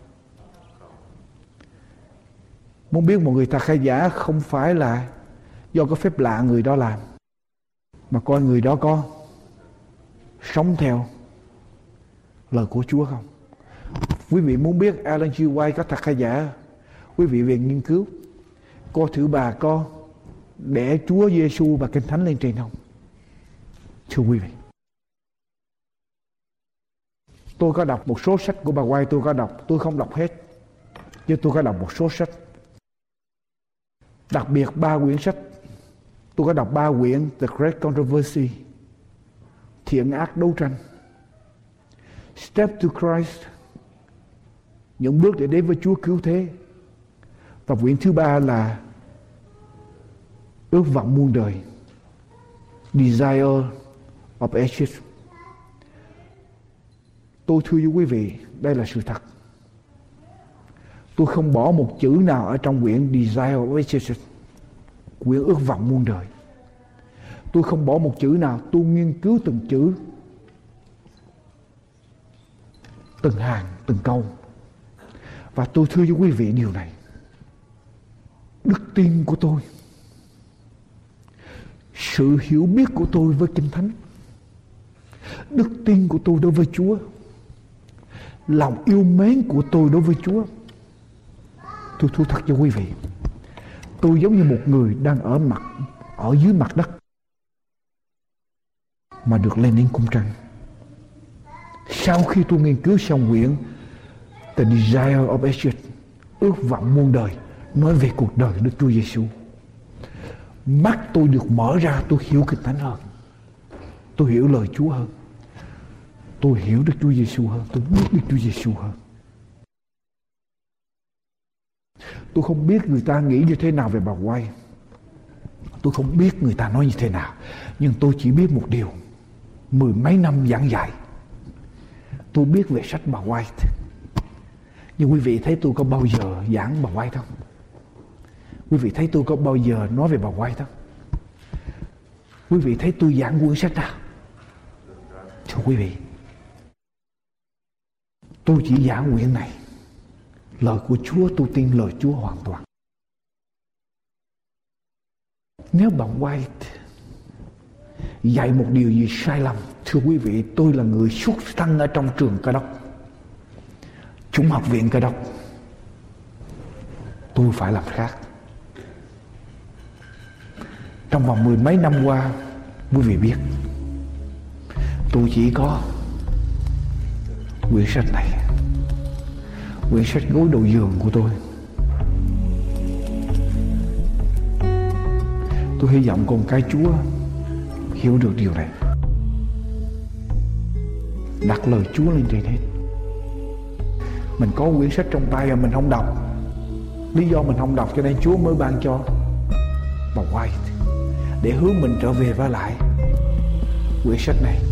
[SPEAKER 7] Muốn biết một người thật hay giả không phải là do có phép lạ người đó làm, mà coi người đó có sống theo lời của Chúa không? Quý vị muốn biết Alan G. White có thật hay giả, quý vị về nghiên cứu. Coi thử bà con để Chúa Giêsu và Kinh Thánh lên trên không? Thưa quý vị. Tôi có đọc một số sách của bà Quay tôi có đọc, tôi không đọc hết. Nhưng tôi có đọc một số sách. Đặc biệt ba quyển sách. Tôi có đọc ba quyển The Great Controversy. Thiện ác đấu tranh. Step to Christ. Những bước để đến với Chúa cứu thế. Và quyển thứ ba là ước vọng muôn đời. Desire of ages tôi thưa với quý vị, đây là sự thật. Tôi không bỏ một chữ nào ở trong quyển desire of ages quyển ước vọng muôn đời. Tôi không bỏ một chữ nào, tôi nghiên cứu từng chữ, từng hàng, từng câu. Và tôi thưa với quý vị điều này. Đức tin của tôi sự hiểu biết của tôi với kinh thánh, đức tin của tôi đối với chúa, lòng yêu mến của tôi đối với chúa. Tôi thú thật cho quý vị, tôi giống như một người đang ở mặt, ở dưới mặt đất, mà được lên đến cung trăng. Sau khi tôi nghiên cứu xong quyển The Desire of Ages ước vọng muôn đời nói về cuộc đời Đức Chúa Giêsu mắt tôi được mở ra, tôi hiểu kinh thánh hơn. Tôi hiểu lời Chúa hơn. Tôi hiểu Đức Chúa Giêsu hơn. Tôi biết Đức Chúa Giêsu hơn. Tôi không biết người ta nghĩ như thế nào về bà quay. Tôi không biết người ta nói như thế nào. Nhưng tôi chỉ biết một điều. Mười mấy năm giảng dạy, tôi biết về sách bà White nhưng quý vị thấy tôi có bao giờ giảng bà White không? Quý vị thấy tôi có bao giờ nói về bà White không? Quý vị thấy tôi giảng quyển sách nào? Thưa quý vị, tôi chỉ giảng quyển này. Lời của Chúa tôi tin lời Chúa hoàn toàn. Nếu bà White
[SPEAKER 8] dạy một điều gì sai lầm thưa quý vị tôi là người xuất thân ở trong trường cơ đốc chúng học viện cơ đốc tôi phải làm khác trong vòng mười mấy năm qua, quý vị biết, tôi chỉ có quyển sách này, quyển sách gối đầu giường của tôi. Tôi hy vọng con cái chúa hiểu được điều này. Đặt lời chúa lên trên hết. Mình có quyển sách trong tay mà mình không đọc. Lý do mình không đọc cho nên chúa mới ban cho. Bà white để hướng mình trở về và lại quyển sách này.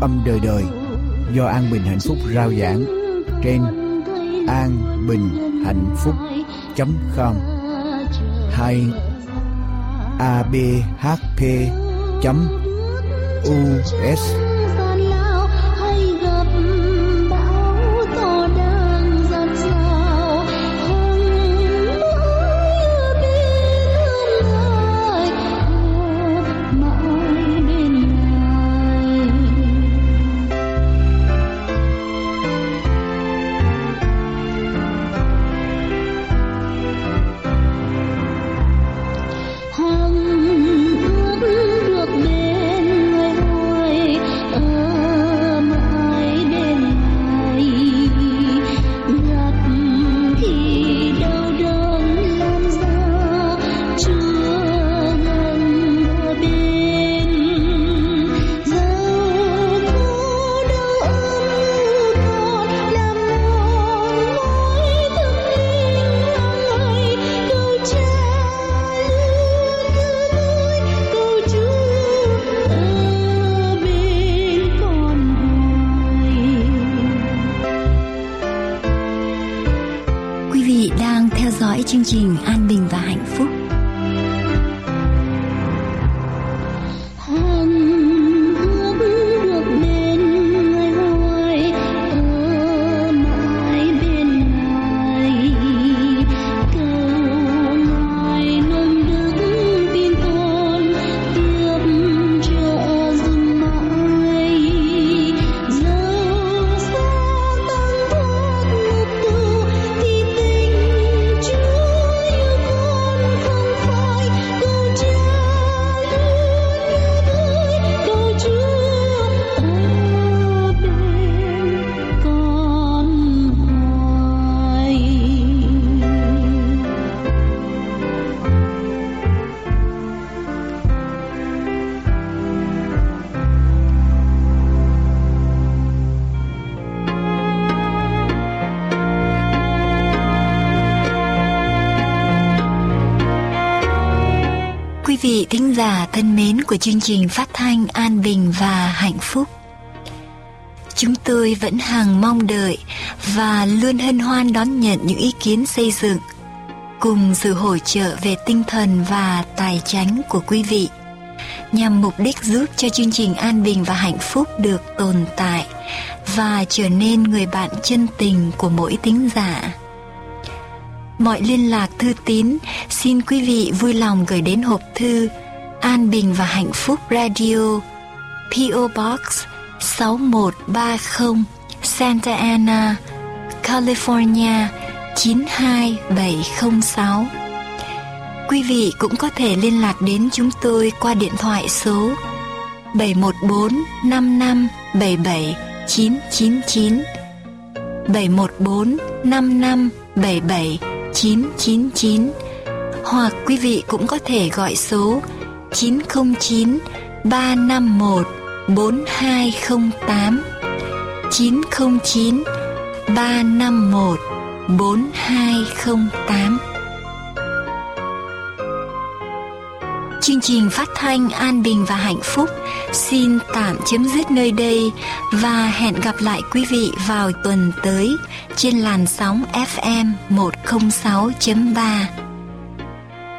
[SPEAKER 2] Âm đời đời. Do An Bình Hạnh Phúc rao giảng trên an bình hạnh phúc com. Hay abhp us
[SPEAKER 1] chương trình An Bình chương trình phát thanh An Bình và Hạnh Phúc. Chúng tôi vẫn hằng mong đợi và luôn hân hoan đón nhận những ý kiến xây dựng cùng sự hỗ trợ về tinh thần và tài chánh của quý vị nhằm mục đích giúp cho chương trình An Bình và Hạnh Phúc được tồn tại và trở nên người bạn chân tình của mỗi tính giả. Mọi liên lạc thư tín, xin quý vị vui lòng gửi đến hộp thư An Bình và Hạnh Phúc Radio PO Box 6130 Santa Ana, California 92706 Quý vị cũng có thể liên lạc đến chúng tôi qua điện thoại số 714 55 77 999 714 55 77 999 hoặc quý vị cũng có thể gọi số 909 351 4208 909 351 4208 Chương trình phát thanh An Bình và Hạnh Phúc xin tạm chấm dứt nơi đây và hẹn gặp lại quý vị vào tuần tới trên làn sóng FM 106.3.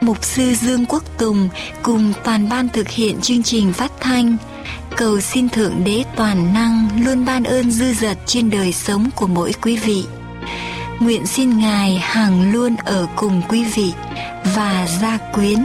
[SPEAKER 1] Mục sư Dương Quốc Tùng cùng toàn ban thực hiện chương trình phát thanh cầu xin Thượng Đế toàn năng luôn ban ơn dư dật trên đời sống của mỗi quý vị. Nguyện xin Ngài hàng luôn ở cùng quý vị và gia quyến